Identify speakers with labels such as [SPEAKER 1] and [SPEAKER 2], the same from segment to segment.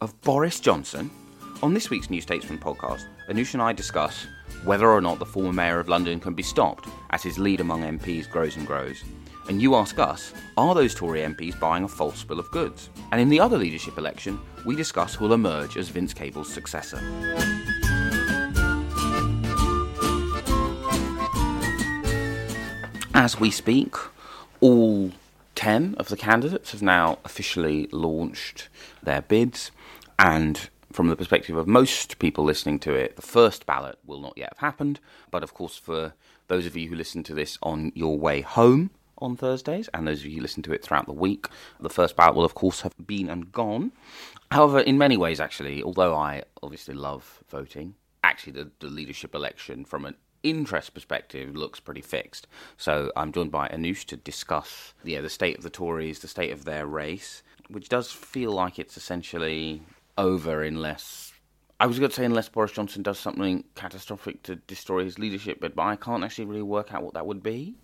[SPEAKER 1] of Boris Johnson. On this week's New Statesman podcast, Anoosh and I discuss whether or not the former mayor of London can be stopped as his lead among MPs grows and grows. And you ask us, are those Tory MPs buying a false bill of goods? And in the other leadership election, we discuss who will emerge as Vince Cable's successor. As we speak, all 10 of the candidates have now officially launched their bids, and from the perspective of most people listening to it, the first ballot will not yet have happened. But of course, for those of you who listen to this on your way home on Thursdays, and those of you who listen to it throughout the week, the first ballot will, of course, have been and gone. However, in many ways, actually, although I obviously love voting, actually, the, the leadership election from an interest perspective looks pretty fixed. So I'm joined by Anoosh to discuss yeah, the state of the Tories, the state of their race, which does feel like it's essentially over unless I was going to say unless Boris Johnson does something catastrophic to destroy his leadership, but I can't actually really work out what that would be.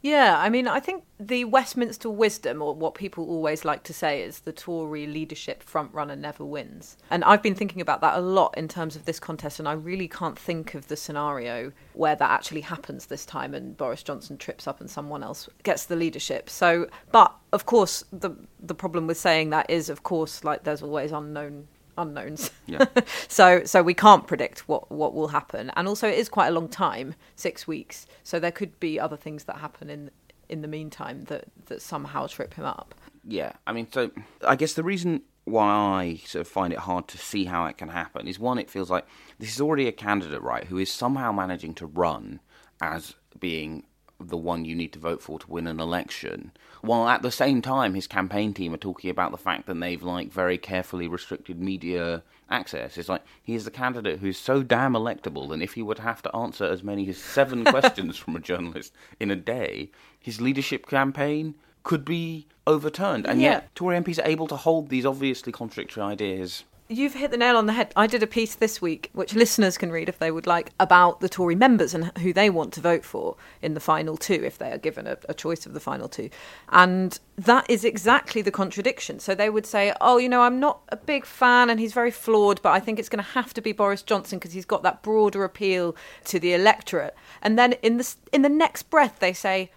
[SPEAKER 2] Yeah, I mean, I think the Westminster wisdom, or what people always like to say, is the Tory leadership frontrunner never wins. And I've been thinking about that a lot in terms of this contest, and I really can't think of the scenario where that actually happens this time and Boris Johnson trips up and someone else gets the leadership. So, but of course, the the problem with saying that is, of course, like there's always unknown unknowns.
[SPEAKER 1] Yeah.
[SPEAKER 2] so so we can't predict what what will happen, and also it is quite a long time, six weeks. So there could be other things that happen in in the meantime that that somehow trip him up.
[SPEAKER 1] Yeah, I mean, so I guess the reason why I sort of find it hard to see how it can happen is one, it feels like this is already a candidate, right, who is somehow managing to run as being the one you need to vote for to win an election, while at the same time his campaign team are talking about the fact that they've like very carefully restricted media access. It's like he is the candidate who's so damn electable that if he would have to answer as many as seven questions from a journalist in a day, his leadership campaign could be overturned. And
[SPEAKER 2] Yeah.
[SPEAKER 1] yet Tory MPs are able to hold these obviously contradictory ideas.
[SPEAKER 2] You've hit the nail on the head. I did a piece this week, which listeners can read if they would like, about the Tory members and who they want to vote for in the final two, if they are given a, a choice of the final two. And that is exactly the contradiction. So they would say, oh, you know, I'm not a big fan and he's very flawed, but I think it's going to have to be Boris Johnson because he's got that broader appeal to the electorate. And then in the, in the next breath, they say,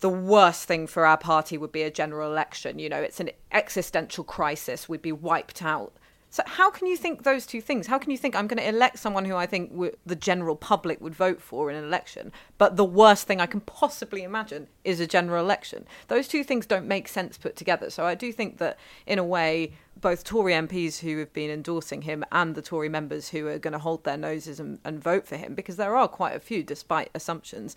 [SPEAKER 2] the worst thing for our party would be a general election. You know, it's an existential crisis. We'd be wiped out. So how can you think those two things? How can you think I'm going to elect someone who I think w- the general public would vote for in an election, but the worst thing I can possibly imagine is a general election? Those two things don't make sense put together. So I do think that in a way both Tory MPs who have been endorsing him and the Tory members who are going to hold their noses and, and vote for him, because there are quite a few, despite assumptions,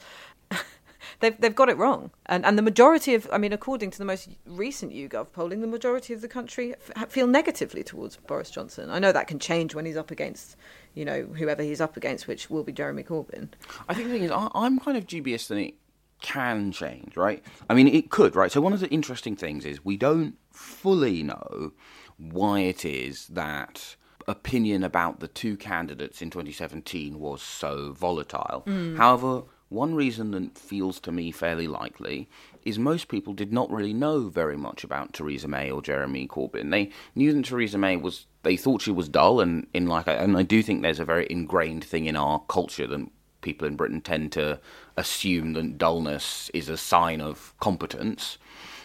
[SPEAKER 2] they've they've got it wrong. And and the majority of, I mean, according to the most recent YouGov polling, the majority of the country f- feel negatively towards Boris Johnson. I know that can change when he's up against, you know, whoever he's up against, which will be Jeremy Corbyn.
[SPEAKER 1] I think the thing is, I, I'm kind of dubious that it can change, right? I mean, it could, right? So one of the interesting things is we don't fully know why it is that opinion about the two candidates in 2017 was so volatile. Hmm. However, one reason that feels to me fairly likely is most people did not really know very much about Theresa May or Jeremy Corbyn. They knew that Theresa May was, they thought she was dull, and in like, and I do think there's a very ingrained thing in our culture that people in Britain tend to assume that dullness is a sign of competence.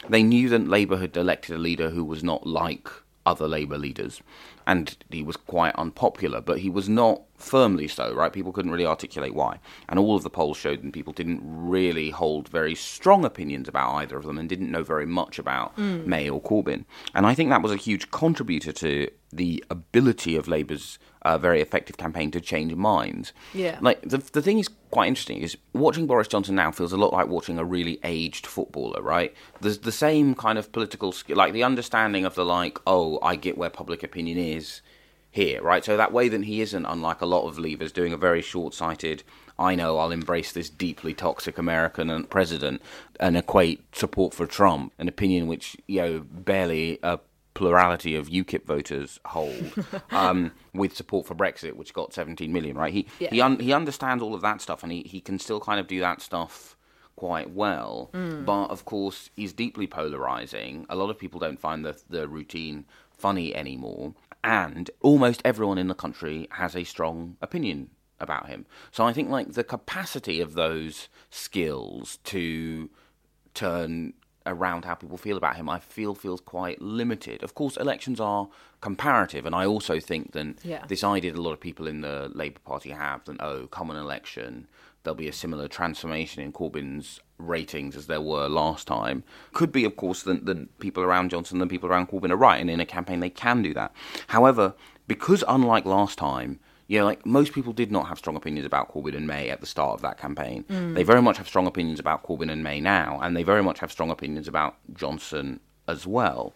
[SPEAKER 1] They knew that Labour had elected a leader who was not like other Labour leaders. and he was quite unpopular, but he was not firmly so, right? People couldn't really articulate why. And all of the polls showed that people didn't really hold very strong opinions about either of them and didn't know very much about mm. May or Corbyn. And I think that was a huge contributor to the ability of Labour's uh, very effective campaign to change minds.
[SPEAKER 2] Yeah.
[SPEAKER 1] Like, the, the thing is quite interesting is watching Boris Johnson now feels a lot like watching a really aged footballer, right? There's the same kind of political skill, like the understanding of the like, oh, I get where public opinion is here, right? So that way, then he isn't unlike a lot of levers doing a very short-sighted. I know I'll embrace this deeply toxic American president and equate support for Trump, an opinion which you know barely a plurality of UKIP voters hold, um, with support for Brexit, which got 17 million. Right? He yeah. he un- he understands all of that stuff, and he he can still kind of do that stuff quite well. Mm. But of course, he's deeply polarizing. A lot of people don't find the the routine funny anymore and almost everyone in the country has a strong opinion about him. So I think like the capacity of those skills to turn around how people feel about him, I feel feels quite limited. Of course, elections are comparative, and I also think that yeah. this idea that a lot of people in the Labour Party have that oh, common election, there'll be a similar transformation in Corbyn's ratings as there were last time. Could be, of course, that the people around Johnson and people around Corbyn are right, and in a campaign they can do that. However, because unlike last time, you know, like most people did not have strong opinions about Corbyn and May at the start of that campaign. Mm. They very much have strong opinions about Corbyn and May now, and they very much have strong opinions about Johnson as well.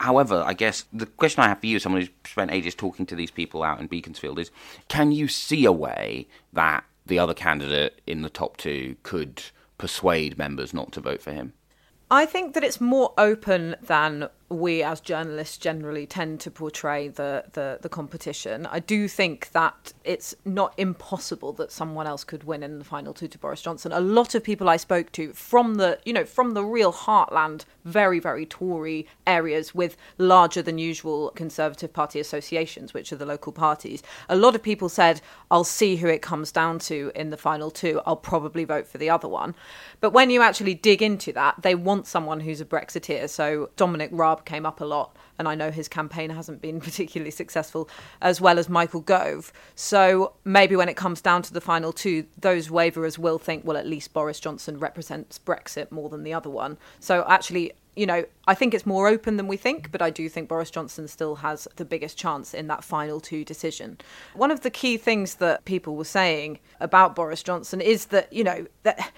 [SPEAKER 1] However, I guess the question I have for you, someone who's spent ages talking to these people out in Beaconsfield, is can you see a way that the other candidate in the top two could persuade members not to vote for him?
[SPEAKER 2] I think that it's more open than we as journalists generally tend to portray the, the, the, competition. I do think that it's not impossible that someone else could win in the final two to Boris Johnson. A lot of people I spoke to from the you know from the real heartland, very very Tory areas with larger than usual Conservative Party associations, which are the local parties. A lot of people said, "I'll see who it comes down to in the final two. I'll probably vote for the other one." But when you actually dig into that, they want someone who's a Brexiteer. So Dominic Raab came up a lot, and I know his campaign hasn't been particularly successful, as well as Michael Gove. So maybe when it comes down to the final two, those waverers will think, well, at least Boris Johnson represents Brexit more than the other one. So actually, you know, I think it's more open than we think, but I do think Boris Johnson still has the biggest chance in that final two decision. One of the key things that people were saying about Boris Johnson is that, you know, that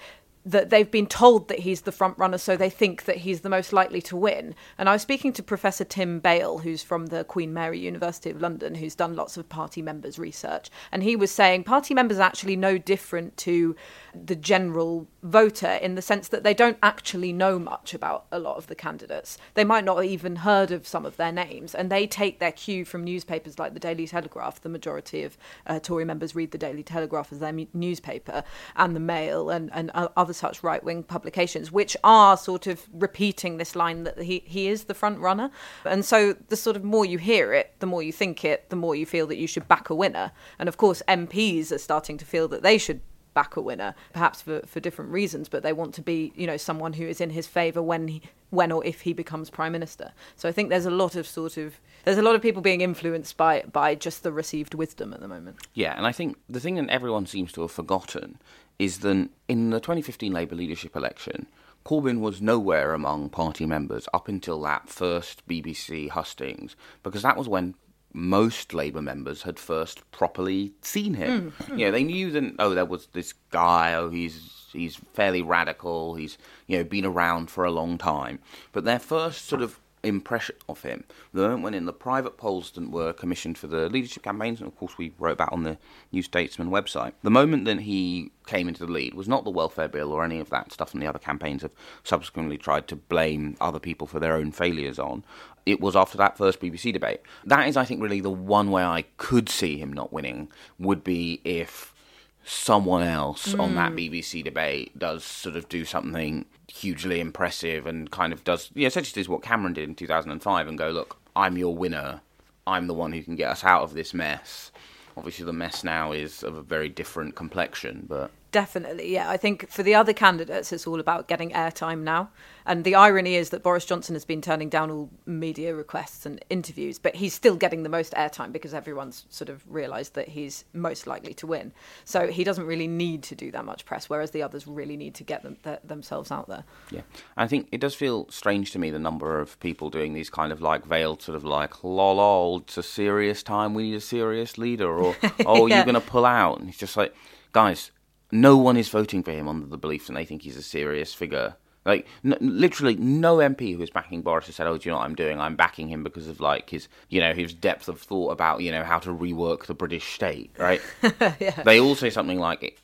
[SPEAKER 2] that they've been told that he's the front runner, so they think that he's the most likely to win. And I was speaking to Professor Tim Bale, who's from the Queen Mary University of London, who's done lots of party members research, and he was saying party members are actually no different to the general voter in the sense that they don't actually know much about a lot of the candidates. They might not even heard of some of their names, and they take their cue from newspapers like the Daily Telegraph. The majority of uh, Tory members read the Daily Telegraph as their newspaper, and the Mail, and, and other such right wing publications, which are sort of repeating this line that he, he is the front runner. And so the sort of more you hear it, the more you think it, the more you feel that you should back a winner. And of course, MPs are starting to feel that they should back a winner, perhaps for, for different reasons, but they want to be, you know, someone who is in his favour when he, when or if he becomes prime minister. So I think there's a lot of sort of there's a lot of people being influenced by by just the received wisdom at the moment.
[SPEAKER 1] Yeah, and I think the thing that everyone seems to have forgotten is that in the 2015 Labour leadership election, Corbyn was nowhere among party members up until that first BBC hustings, because that was when most Labour members had first properly seen him. Mm. You know, they knew that oh, there was this guy. Oh, he's he's fairly radical. He's you know been around for a long time. But their first sort of impression of him. The moment when in the private polls that were commissioned for the leadership campaigns, and of course we wrote about on the New Statesman website, the moment that he came into the lead was not the welfare bill or any of that stuff and the other campaigns have subsequently tried to blame other people for their own failures on. It was after that first BBC debate. That is, I think, really the one way I could see him not winning would be if someone else mm. on that mm. BBC debate does sort of do something hugely impressive and kind of does, you know, essentially does what Cameron did in 2005 and go, look, I'm your winner. I'm the one who can get us out of this mess. Obviously, the mess now is of a very different complexion, but
[SPEAKER 2] Definitely, yeah. I think for the other candidates, it's all about getting airtime now. And the irony is that Boris Johnson has been turning down all media requests and interviews, but he's still getting the most airtime because everyone's sort of realised that he's most likely to win. So he doesn't really need to do that much press, whereas the others really need to get them, th- themselves out there.
[SPEAKER 1] Yeah, I think it does feel strange to me the number of people doing these kind of like veiled sort of like lol, lol it's a serious time. We need a serious leader, or oh, yeah. you're going to pull out, and it's just like, guys, no one is voting for him under the belief that they think he's a serious figure. Like n- literally, no MP who is backing Boris has said, "Oh, do you know what I'm doing? I'm backing him because of like his, you know, his depth of thought about you know how to rework the British state." Right? yeah. They all say something like, "It,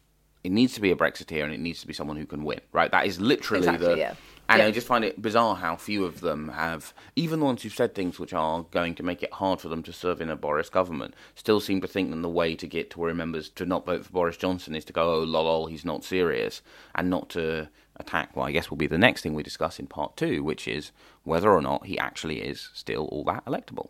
[SPEAKER 1] it needs to be a Brexiteer and it needs to be someone who can win." Right? That is literally
[SPEAKER 2] exactly,
[SPEAKER 1] the
[SPEAKER 2] yeah.
[SPEAKER 1] And
[SPEAKER 2] yeah.
[SPEAKER 1] I just find it bizarre how few of them have, even the ones who've said things which are going to make it hard for them to serve in a Boris government, still seem to think that the way to get Tory members to not vote for Boris Johnson is to go, oh, lol, lol he's not serious, and not to attack well, I guess will be the next thing we discuss in part two, which is whether or not he actually is still all that electable.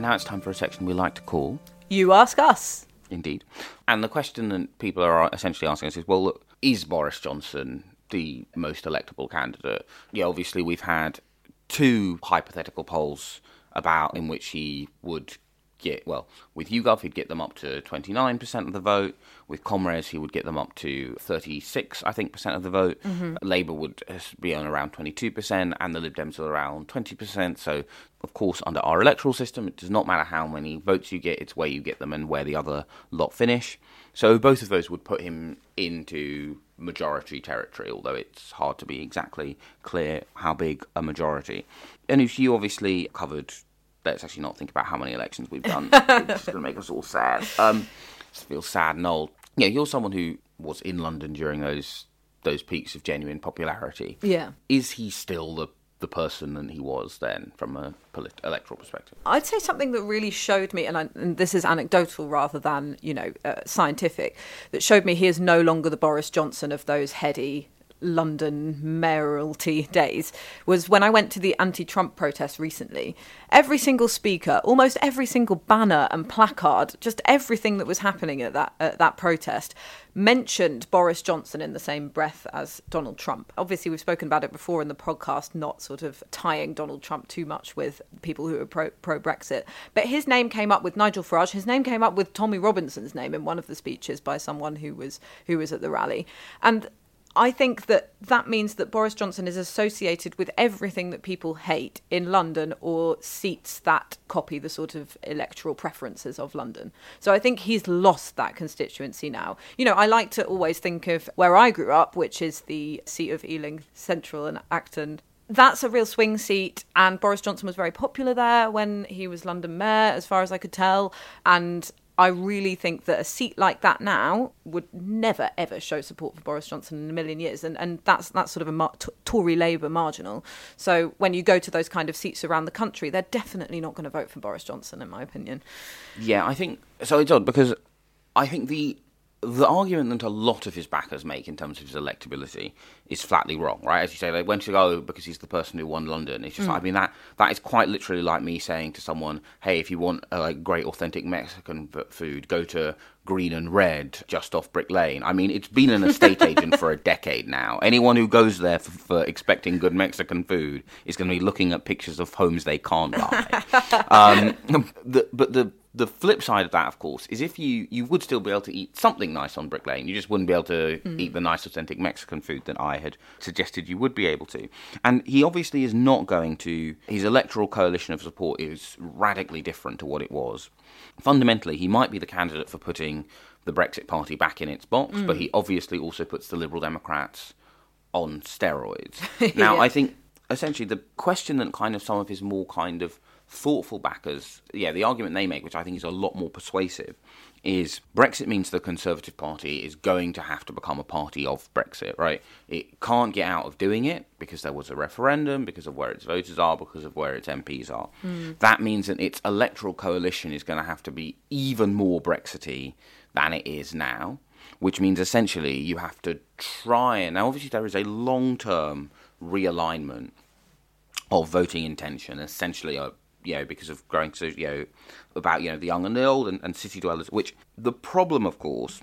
[SPEAKER 1] And now it's time for a section we like to call
[SPEAKER 2] You Ask Us.
[SPEAKER 1] Indeed. And the question that people are essentially asking us is well, look, is Boris Johnson the most electable candidate? Yeah, obviously, we've had two hypothetical polls about in which he would get well with YouGov he'd get them up to 29% of the vote. With ComRes he would get them up to 36 I think percent of the vote. Mm-hmm. Labour would be on around 22% and the Lib Dems are around 20% so of course under our electoral system it does not matter how many votes you get it's where you get them and where the other lot finish. So both of those would put him into majority territory although it's hard to be exactly clear how big a majority. And if you obviously covered let's actually not think about how many elections we've done. it's going to make us all sad. Um, feel sad and old. Yeah, you're someone who was in London during those those peaks of genuine popularity.
[SPEAKER 2] Yeah.
[SPEAKER 1] Is he still the the person that he was then from a polit- electoral perspective?
[SPEAKER 2] I'd say something that really showed me, and, I, and this is anecdotal rather than you know uh, scientific, that showed me he is no longer the Boris Johnson of those heady London mayoralty days was when I went to the anti Trump protest recently. Every single speaker, almost every single banner and placard, just everything that was happening at that, at that protest mentioned Boris Johnson in the same breath as Donald Trump. Obviously, we've spoken about it before in the podcast, not sort of tying Donald Trump too much with people who are pro Brexit. But his name came up with Nigel Farage. His name came up with Tommy Robinson's name in one of the speeches by someone who was who was at the rally. And I think that that means that Boris Johnson is associated with everything that people hate in London or seats that copy the sort of electoral preferences of London. So I think he's lost that constituency now. You know, I like to always think of where I grew up, which is the seat of Ealing Central and Acton that's a real swing seat, and Boris Johnson was very popular there when he was London mayor, as far as I could tell. And I really think that a seat like that now would never ever show support for Boris Johnson in a million years, and and that's that's sort of a mar- Tory Labour marginal. So when you go to those kind of seats around the country, they're definitely not going to vote for Boris Johnson, in my opinion.
[SPEAKER 1] Yeah, I think so. It's odd because I think the the argument that a lot of his backers make in terms of his electability is flatly wrong, right? As you say, they went to go because he's the person who won London. It's just, mm. I mean, that that is quite literally like me saying to someone, "Hey, if you want a like, great authentic Mexican food, go to Green and Red just off Brick Lane." I mean, it's been an estate agent for a decade now. Anyone who goes there for, for expecting good Mexican food is going to be looking at pictures of homes they can't buy. um, the, but the The flip side of that, of course, is if you you would still be able to eat something nice on Brick Lane, you just wouldn't be able to
[SPEAKER 2] Mm.
[SPEAKER 1] eat the nice authentic Mexican food that I had suggested you would be able to. And he obviously is not going to. His electoral coalition of support is radically different to what it was. Fundamentally, he might be the candidate for putting the Brexit Party back in its box,
[SPEAKER 2] Mm.
[SPEAKER 1] but he obviously also puts the Liberal Democrats on steroids. Now,
[SPEAKER 2] Yeah.
[SPEAKER 1] I think essentially the question that kind of some of his more kind of thoughtful backers, yeah, the argument they make, which I think is a lot more persuasive, is Brexit means the Conservative Party is going to have to become a party of Brexit, right? It can't get out of doing it because there was a referendum, because of where its voters are, because of where its MPs are. That means that its electoral coalition is going to have to be even more Brexity than it is now which means essentially you have to try and now obviously there is a long term realignment of voting intention essentially uh, you know because of growing so you know about you know the young and the old and, and city dwellers which the problem of course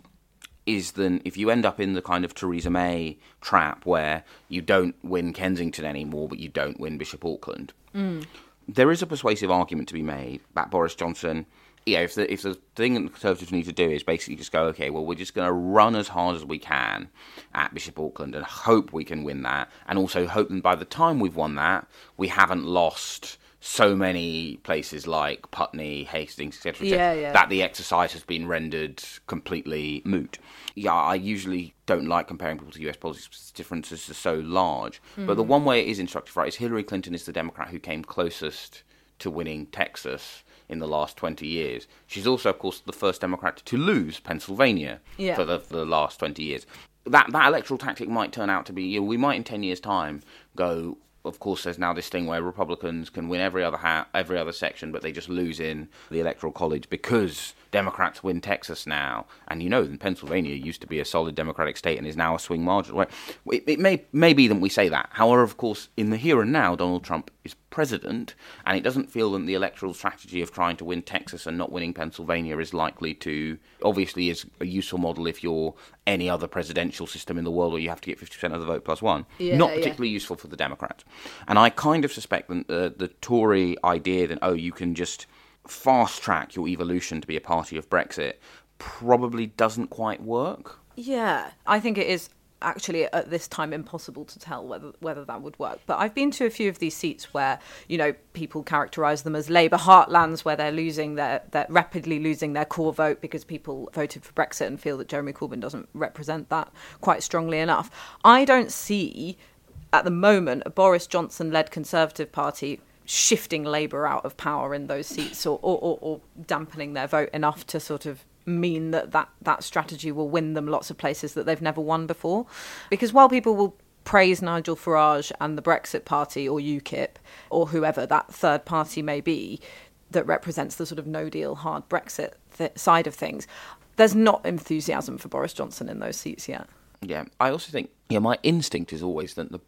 [SPEAKER 1] is then if you end up in the kind of Theresa May trap where you don't win Kensington anymore but you don't win Bishop Auckland mm. there is a persuasive argument to be made that Boris Johnson, yeah, if the if the thing that the Conservatives need to do is basically just go, okay, well, we're just going to run as hard as we can at Bishop Auckland and hope we can win that, and also hope that by the time we've won that, we haven't lost so many places like Putney, Hastings, etc.,
[SPEAKER 2] Yeah, yeah.
[SPEAKER 1] that the exercise has been rendered completely moot. Yeah, I usually don't like comparing people to US politics because the differences are so large. But the mm. one way it is instructive, right, is Hillary Clinton is the Democrat who came closest to winning Texas in the last 20 years. She's also, of course, the first Democrat to lose Pennsylvania
[SPEAKER 2] Yeah.
[SPEAKER 1] for the, for the last 20 years. That, that electoral tactic might turn out to be, you know, we might in 10 years' time go, of course, there's now this thing where Republicans can win every other ha- every other section, but they just lose in the electoral college because Democrats win Texas now, and you know, Pennsylvania used to be a solid Democratic state and is now a swing margin. It, it may may be that we say that. However, of course, in the here and now, Donald Trump is president, and it doesn't feel that the electoral strategy of trying to win Texas and not winning Pennsylvania is likely to. Obviously, is a useful model if you're any other presidential system in the world where you have to get 50% of the vote plus one.
[SPEAKER 2] Yeah,
[SPEAKER 1] not
[SPEAKER 2] yeah.
[SPEAKER 1] particularly useful for the Democrats. And I kind of suspect that the, the Tory idea that, oh, you can just fast track your evolution to be a party of Brexit probably doesn't quite work.
[SPEAKER 2] Yeah, I think it is actually at this time impossible to tell whether whether that would work. But I've been to a few of these seats where you know people characterise them as Labour heartlands, where they're losing their they're rapidly losing their core vote because people voted for Brexit and feel that Jeremy Corbyn doesn't represent that quite strongly enough. I don't see at the moment a Boris Johnson led Conservative Party shifting Labour out of power in those seats or, or, or, or dampening their vote enough to sort of mean that, that that strategy will win them lots of places that they've never won before. Because while people will praise Nigel Farage and the Brexit Party or UKIP or whoever that third party may be that represents the sort of no deal hard Brexit th- side of things, there's not enthusiasm for Boris Johnson in those seats yet.
[SPEAKER 1] Yeah, I also think, yeah, my instinct is always that the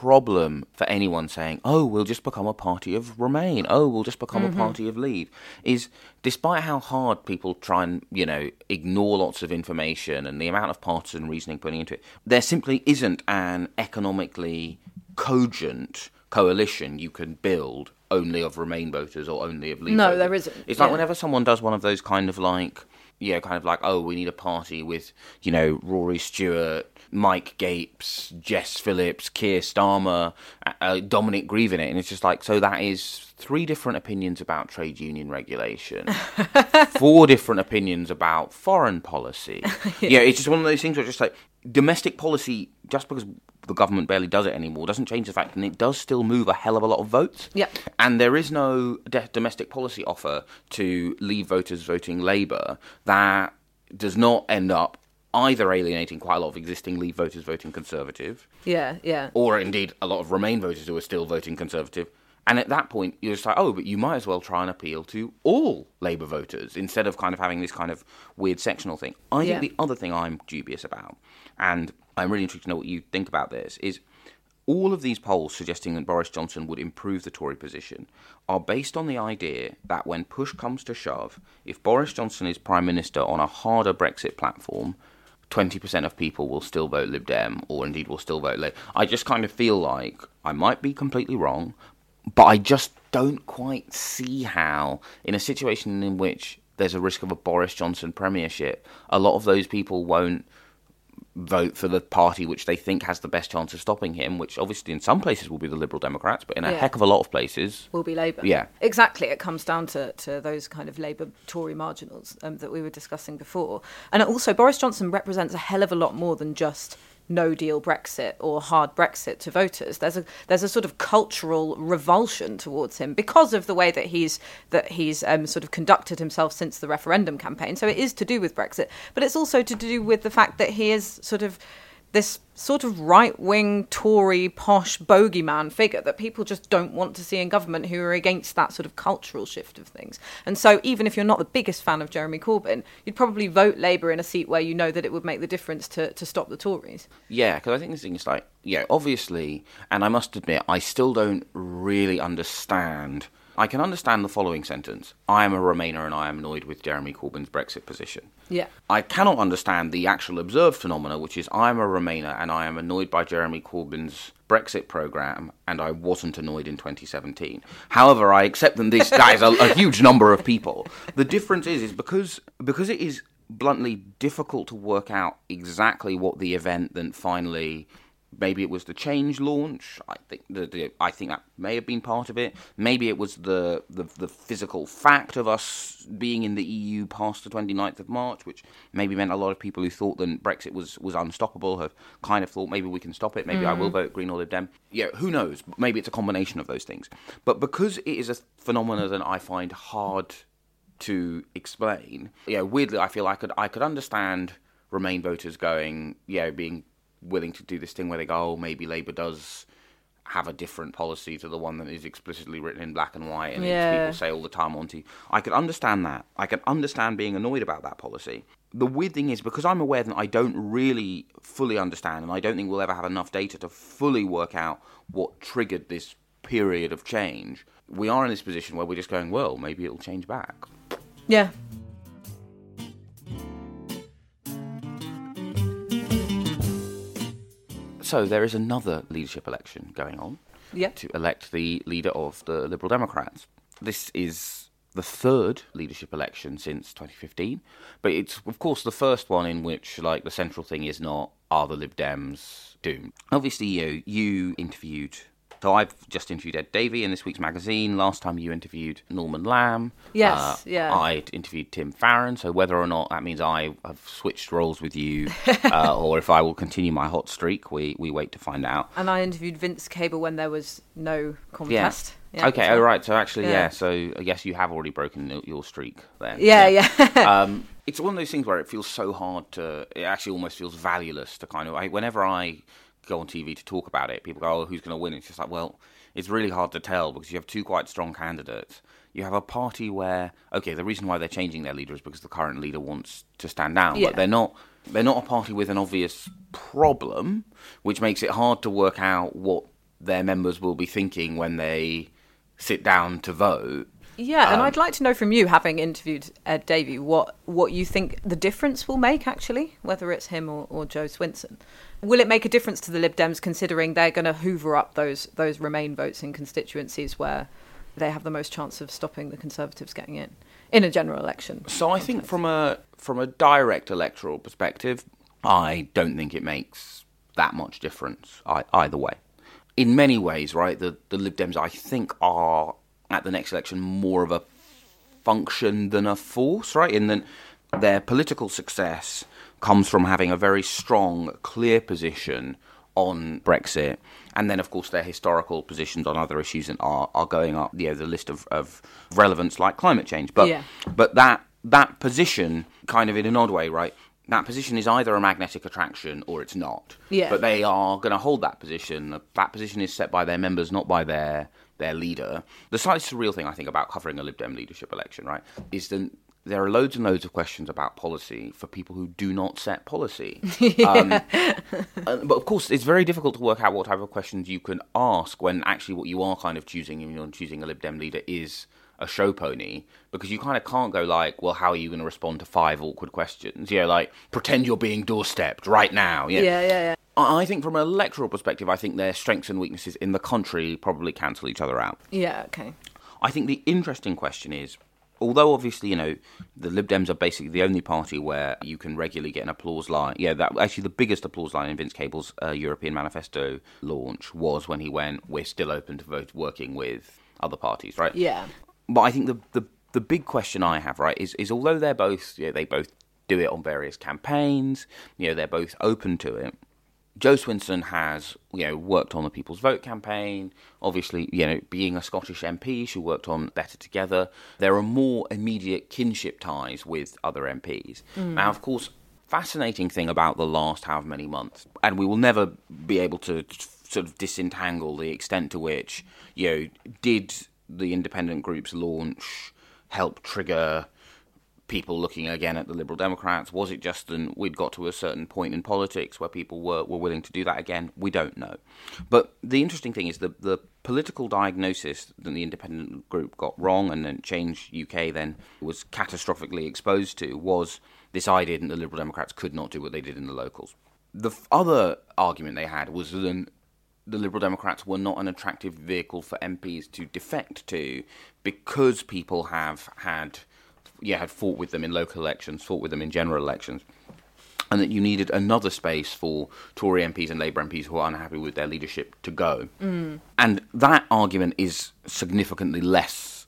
[SPEAKER 1] problem for anyone saying, oh, we'll just become a party of Remain, oh, we'll just become a mm-hmm. party of Leave, is despite how hard people try and, you know, ignore lots of information and the amount of partisan reasoning putting into it, there simply isn't an economically cogent coalition you can build only of Remain voters or only of Leave
[SPEAKER 2] No,
[SPEAKER 1] voters.
[SPEAKER 2] there isn't,
[SPEAKER 1] It's like whenever someone does one of those kind of like, yeah, kind of like, oh, we need a party with, you know, Rory Stewart, Mike Gapes, Jess Phillips, Keir Starmer, uh, uh, Dominic Grieve in it. And it's just like, so that is three different opinions about trade union regulation, four different opinions about foreign policy. yeah. it's just one of those things where it's just like domestic policy, just because the government barely does it anymore, doesn't change the fact that it does still move a hell of a lot of votes.
[SPEAKER 2] Yep.
[SPEAKER 1] And there is no de- domestic policy offer to leave voters voting Labour that does not end up either alienating quite a lot of existing Leave voters voting Conservative,
[SPEAKER 2] Yeah, yeah.
[SPEAKER 1] or indeed a lot of Remain voters who are still voting Conservative. And at that point, you're just like, oh, but you might as well try and appeal to all Labour voters instead of kind of having this kind of weird sectional thing. I
[SPEAKER 2] Yeah.
[SPEAKER 1] think the other thing I'm dubious about, and I'm really intrigued to know what you think about this, is all of these polls suggesting that Boris Johnson would improve the Tory position are based on the idea that when push comes to shove, if Boris Johnson is Prime Minister on a harder Brexit platform, 20% of people will still vote Lib Dem or indeed will still vote Labour. I just kind of feel like I might be completely wrong, but I just don't quite see how, in a situation in which there's a risk of a Boris Johnson premiership, a lot of those people won't vote for the party which they think has the best chance of stopping him, which obviously in some places will be the Liberal Democrats, but in a
[SPEAKER 2] Yeah.
[SPEAKER 1] heck of a lot of places.
[SPEAKER 2] will be Labour.
[SPEAKER 1] Yeah.
[SPEAKER 2] Exactly. It comes down to, to those kind of Labour Tory marginals um, that we were discussing before. And also, Boris Johnson represents a hell of a lot more than just no deal Brexit or hard Brexit to voters. There's a there's a sort of cultural revulsion towards him because of the way that he's that he's um, sort of conducted himself since the referendum campaign. So it is to do with Brexit, but it's also to do with the fact that he is sort of this sort of right wing Tory posh bogeyman figure that people just don't want to see in government who are against that sort of cultural shift of things. And so, even if you're not the biggest fan of Jeremy Corbyn, you'd probably vote Labour in a seat where you know that it would make the difference to, to stop the Tories.
[SPEAKER 1] Yeah, because I think the thing is like, yeah, obviously, and I must admit, I still don't really understand. I can understand the following sentence I am a Remainer and I am annoyed with Jeremy Corbyn's Brexit position.
[SPEAKER 2] Yeah.
[SPEAKER 1] I cannot understand the actual observed phenomena, which is I am a Remainer and I am annoyed by Jeremy Corbyn's Brexit programme, and I wasn't annoyed in 2017. However, I accept that this that is a, a huge number of people. The difference is, is because because it is bluntly difficult to work out exactly what the event then finally maybe it was the change launch. I think the, the I think that may have been part of it. Maybe it was the, the the physical fact of us being in the EU past the 29th of March, which maybe meant a lot of people who thought that Brexit was was unstoppable have kind of thought maybe we can stop it. Maybe I will mm. vote Green or Lib Dem. Yeah, who knows? Maybe it's a combination of those things. But because it is a phenomenon that I find hard to explain. Yeah, weirdly, I feel I could I could understand Remain voters going, yeah, being willing to do this thing where they go, oh, maybe Labour does have a different policy to the one that is explicitly written in black and white, and
[SPEAKER 2] Yeah.
[SPEAKER 1] people say all the time on TV. I could understand that. I can understand being annoyed about that policy. The weird thing is because I'm aware that I don't really fully understand, and I don't think we'll ever have enough data to fully work out what triggered this period of change. We are in this position where we're just going, well, maybe it'll change back.
[SPEAKER 2] Yeah.
[SPEAKER 1] So there is another leadership election going on
[SPEAKER 2] Yep.
[SPEAKER 1] to elect the leader of the Liberal Democrats. This is the third leadership election since 2015, but it's of course the first one in which like the central thing is not are the Lib Dems doomed. Obviously, you you interviewed. So I've just interviewed Ed Davey in this week's magazine. Last time you interviewed Norman Lamb.
[SPEAKER 2] Yes,
[SPEAKER 1] Uh,
[SPEAKER 2] yeah.
[SPEAKER 1] I'd interviewed Tim Farron. So whether or not that means I have switched roles with you, uh, or if I will continue my hot streak, we, we wait to find out.
[SPEAKER 2] And I interviewed Vince Cable when there was no contest.
[SPEAKER 1] Yeah. okay.
[SPEAKER 2] so-
[SPEAKER 1] Oh, right. So actually, yeah.
[SPEAKER 2] Yeah.
[SPEAKER 1] So I guess you have already broken your- your streak there.
[SPEAKER 2] Yeah, yeah.
[SPEAKER 1] um, it's one of those things where it feels so hard to. It actually almost feels valueless to kind of. I, whenever I go on TV to talk about it, people go, "Oh, who's going to win?" It's just like, well, it's really hard to tell because you have two quite strong candidates. You have a party where, okay, the reason why they're changing their leader is because the current leader wants to stand down,
[SPEAKER 2] Yeah.
[SPEAKER 1] but they're not. They're not a party with an obvious problem, which makes it hard to work out what their members will be thinking when they sit down to vote.
[SPEAKER 2] Yeah,
[SPEAKER 1] Um,
[SPEAKER 2] and I'd like to know from you, having interviewed Ed Davey, what, what you think the difference will make, actually, whether it's him or, or Jo Swinson. Will it make a difference to the Lib Dems, considering they're going to hoover up those, those Remain votes in constituencies where they have the most chance of stopping the Conservatives getting in, in a general election?
[SPEAKER 1] So I think from a from a direct electoral perspective, I don't think it makes that much difference either way. In many ways, right, the the Lib Dems I think are at the next election more of a function than a force, right? In that their political success comes from having a very strong, clear position on Brexit, and then of course their historical positions on other issues and are, are going up, you know, the list of, of relevance like climate change. But
[SPEAKER 2] Yeah.
[SPEAKER 1] but that that position, kind of in an odd way, right? That position is either a magnetic attraction or it's not.
[SPEAKER 2] Yeah.
[SPEAKER 1] But they are going to hold that position. That position is set by their members, not by their their leader. The slightly surreal thing I think about covering a Lib Dem leadership election, right, is that there are loads and loads of questions about policy for people who do not set policy. um, uh, but of course, it's very difficult to work out what type of questions you can ask when actually what you are kind of choosing, when you're choosing a Lib Dem leader, is a show pony because you kind of can't go like, well, how are you going to respond to five awkward questions? You know, like pretend you're being doorstepped right now. Yeah,
[SPEAKER 2] Yeah, yeah,
[SPEAKER 1] I think from an electoral perspective, I think their strengths and weaknesses in the country probably cancel each other out.
[SPEAKER 2] Yeah, okay.
[SPEAKER 1] I think the interesting question is, although obviously you know the Lib Dems are basically the only party where you can regularly get an applause line. Yeah, that actually the biggest applause line in Vince Cable's uh, European Manifesto launch was when he went, "We're still open to vote working with other parties," right?
[SPEAKER 2] Yeah.
[SPEAKER 1] But I think the the the big question I have, right, is is although they're both, you know, they both do it on various campaigns, you know, they're both open to it. Jo Swinson has, you know, worked on the People's Vote campaign. Obviously, you know, being a Scottish MP, she worked on Better Together. There are more immediate kinship ties with other MPs. Mm. Now, of course, fascinating thing about the last however many months, and we will never be able to sort of disentangle the extent to which, you know, did the independent groups launch help trigger people looking again at the Liberal Democrats? Was it just that we'd got to a certain point in politics where people were, were willing to do that again? We don't know. But the interesting thing is the, the political diagnosis that the independent group got wrong and then Change UK then was catastrophically exposed to was this idea that the Liberal Democrats could not do what they did in the locals. The other argument they had was that the Liberal Democrats were not an attractive vehicle for MPs to defect to because people have had yeah, had fought with them in local elections, fought with them in general elections, and that you needed another space for Tory MPs and Labour MPs who are unhappy with their leadership to go. Mm. And that argument is significantly less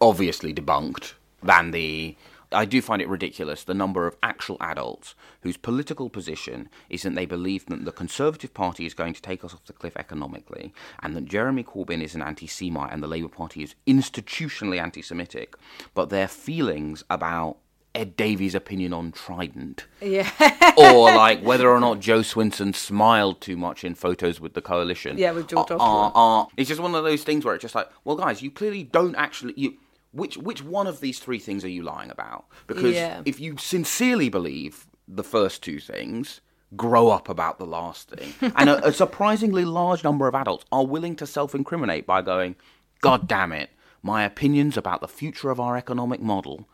[SPEAKER 1] obviously debunked than the. I do find it ridiculous the number of actual adults whose political position is that they believe that the Conservative Party is going to take us off the cliff economically, and that Jeremy Corbyn is an anti Semite and the Labour Party is institutionally anti Semitic, but their feelings about Ed Davey's opinion on Trident.
[SPEAKER 2] Yeah.
[SPEAKER 1] or like whether or not Jo Swinson smiled too much in photos with the coalition.
[SPEAKER 2] Yeah, with George
[SPEAKER 1] are, are- are- it's just one of those things where it's just like, well, guys, you clearly don't actually. You, which which one of these three things are you lying about? Because
[SPEAKER 2] Yeah.
[SPEAKER 1] if you sincerely believe the first two things, grow up about the last thing. and a, a surprisingly large number of adults are willing to self-incriminate by going, "God damn it, my opinions about the future of our economic model."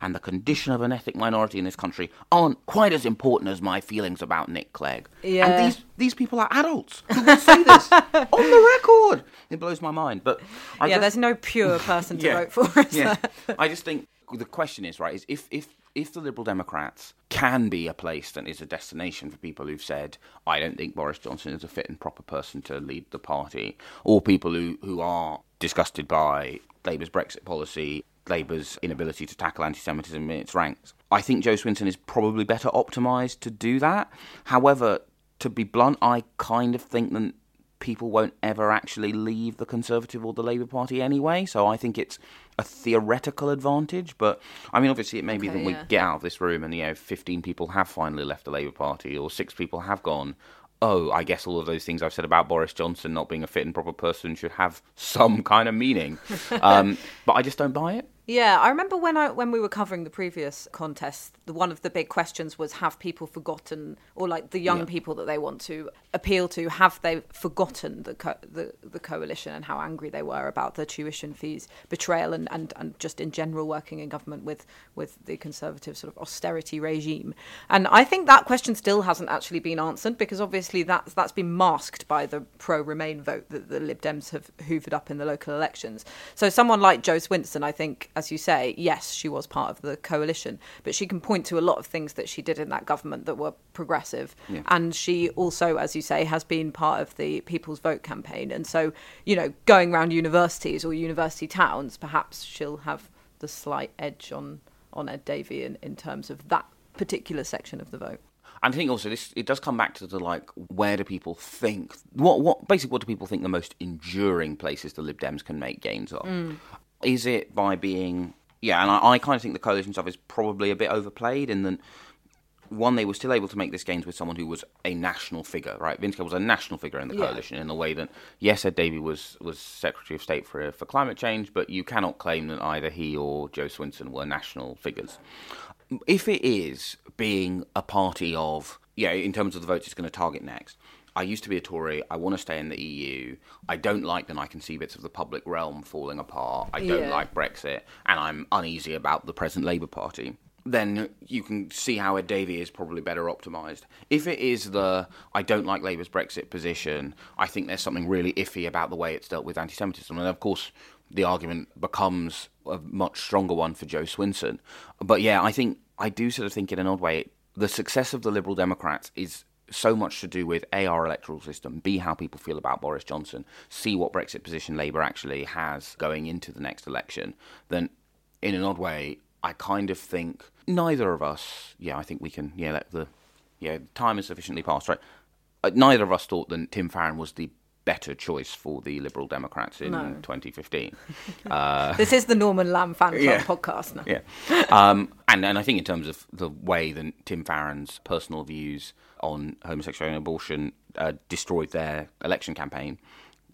[SPEAKER 1] And the condition of an ethnic minority in this country aren't quite as important as my feelings about Nick Clegg.
[SPEAKER 2] Yeah.
[SPEAKER 1] And these these people are adults who will say this on the record. It blows my mind. But I
[SPEAKER 2] yeah,
[SPEAKER 1] just-
[SPEAKER 2] there's no pure person to
[SPEAKER 1] Yeah.
[SPEAKER 2] vote for.
[SPEAKER 1] yeah.
[SPEAKER 2] there?
[SPEAKER 1] I just think the question is right is if if if the Liberal Democrats can be a place that is a destination for people who've said I don't think Boris Johnson is a fit and proper person to lead the party, or people who who are disgusted by Labour's Brexit policy. Labour's inability to tackle anti Semitism in its ranks. I think Jo Swinson is probably better optimised to do that. However, to be blunt, I kind of think that people won't ever actually leave the Conservative or the Labour Party anyway. So I think it's a theoretical advantage. But I mean, obviously, it may be
[SPEAKER 2] Okay,
[SPEAKER 1] that we get out of this room and you know, 15 people have finally left the Labour Party, or six people have gone. Oh, I guess all of those things I've said about Boris Johnson not being a fit and proper person should have some kind of meaning. um, but I just don't buy it.
[SPEAKER 2] Yeah, I remember when I when we were covering the previous contest, the, one of the big questions was have people forgotten, or like the young
[SPEAKER 1] Yeah.
[SPEAKER 2] people that they want to appeal to, have they forgotten the co- the the coalition and how angry they were about the tuition fees betrayal and, and, and just in general working in government with with the conservative sort of austerity regime. And I think that question still hasn't actually been answered because obviously that's that's been masked by the pro Remain vote that the Lib Dems have hoovered up in the local elections. So someone like Jo Swinson, I think, as you say, yes, she was part of the coalition, but she can point to a lot of things that she did in that government that were progressive.
[SPEAKER 1] Yeah.
[SPEAKER 2] And she also, as you say, has been part of the People's Vote campaign. And so, you know, going around universities or university towns, perhaps she'll have the slight edge on, on Ed Davey in, in terms of that particular section of the vote.
[SPEAKER 1] And I think also this it does come back to the like where do people think what what basically what do people think the most enduring places the Lib Dems can make gains of? Mm. Is it by being yeah, and I, I kind of think the coalition stuff is probably a bit overplayed in that one they were still able to make this gains with someone who was a national figure, right? Vince Gill was a national figure in the
[SPEAKER 2] Yeah.
[SPEAKER 1] coalition in the way that yes, Ed Davey was was Secretary of State for for climate change, but you cannot claim that either he or Jo Swinson were national figures if it is being a party of, yeah, in terms of the votes it's going to target next, I used to be a Tory, I want to stay in the EU, I don't like that I can see bits of the public realm falling apart, I don't
[SPEAKER 2] Yeah.
[SPEAKER 1] like Brexit, and I'm uneasy about the present Labour Party. then you can see how Ed Davey is probably better optimised. If it is the I don't like Labour's Brexit position, I think there's something really iffy about the way it's dealt with anti-Semitism, and of course the argument becomes a much stronger one for Jo Swinson. But yeah, I think I do sort of think in an odd way the success of the Liberal Democrats is so much to do with A, our electoral system, B, how people feel about Boris Johnson, C, what Brexit position Labour actually has going into the next election, then in an odd way, I kind of think neither of us, yeah, I think we can, yeah, let the, yeah, time is sufficiently passed, right? Uh, neither of us thought that Tim Farron was the better choice for the Liberal Democrats in
[SPEAKER 2] No.
[SPEAKER 1] 2015. uh,
[SPEAKER 2] This is the Norman Lamb fan club
[SPEAKER 1] Yeah.
[SPEAKER 2] podcast now.
[SPEAKER 1] yeah. Um, and, and I think in terms of the way that Tim Farron's personal views on homosexuality and abortion uh, destroyed their election campaign,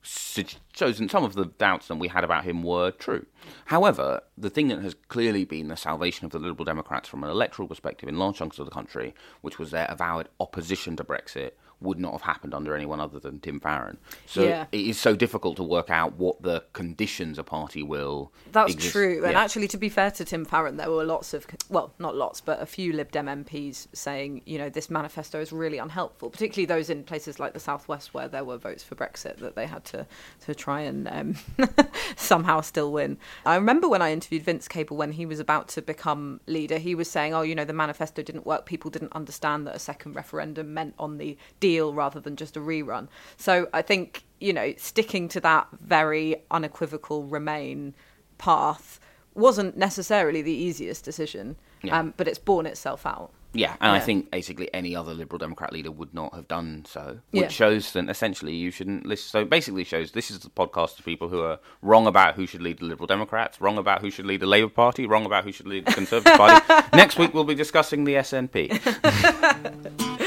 [SPEAKER 1] shows that some of the doubts that we had about him were true. However, the thing that has clearly been the salvation of the Liberal Democrats from an electoral perspective in large chunks of the country, which was their avowed opposition to Brexit, would not have happened under anyone other than Tim Farron. So
[SPEAKER 2] Yeah.
[SPEAKER 1] it is so difficult to work out what the conditions a party will.
[SPEAKER 2] That's
[SPEAKER 1] exist-
[SPEAKER 2] true. And actually, to be fair to Tim Farron, there were lots of, well, not lots, but a few Lib Dem MPs saying, you know, this manifesto is really unhelpful, particularly those in places like the Southwest where there were votes for Brexit that they had to, to try and um, somehow still win. I remember when I interviewed Vince Cable when he was about to become leader, he was saying, oh, you know, the manifesto didn't work. People didn't understand that a second referendum meant on the deal rather than just a rerun. So I think, you know, sticking to that very unequivocal remain path wasn't necessarily the easiest decision,
[SPEAKER 1] Yeah.
[SPEAKER 2] um, but it's borne itself out.
[SPEAKER 1] Yeah, and I think basically any other Liberal Democrat leader would not have done so, which
[SPEAKER 2] Yeah.
[SPEAKER 1] shows that essentially you shouldn't listen. So basically shows this is the podcast of people who are wrong about who should lead the Liberal Democrats, wrong about who should lead the Labour Party, wrong about who should lead the Conservative Party. Next week we'll be discussing the SNP.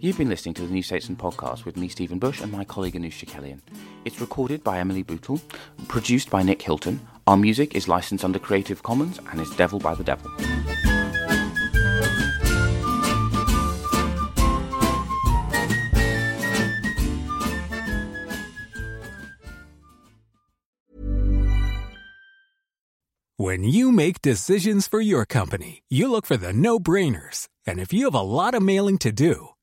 [SPEAKER 1] You've been listening to the New Statesman podcast with me, Stephen Bush, and my colleague Anoosh Chakelian. It's recorded by Emily Bootle, produced by Nick Hilton. Our music is licensed under Creative Commons and is Devil by the Devil.
[SPEAKER 3] When you make decisions for your company, you look for the no brainers. And if you have a lot of mailing to do,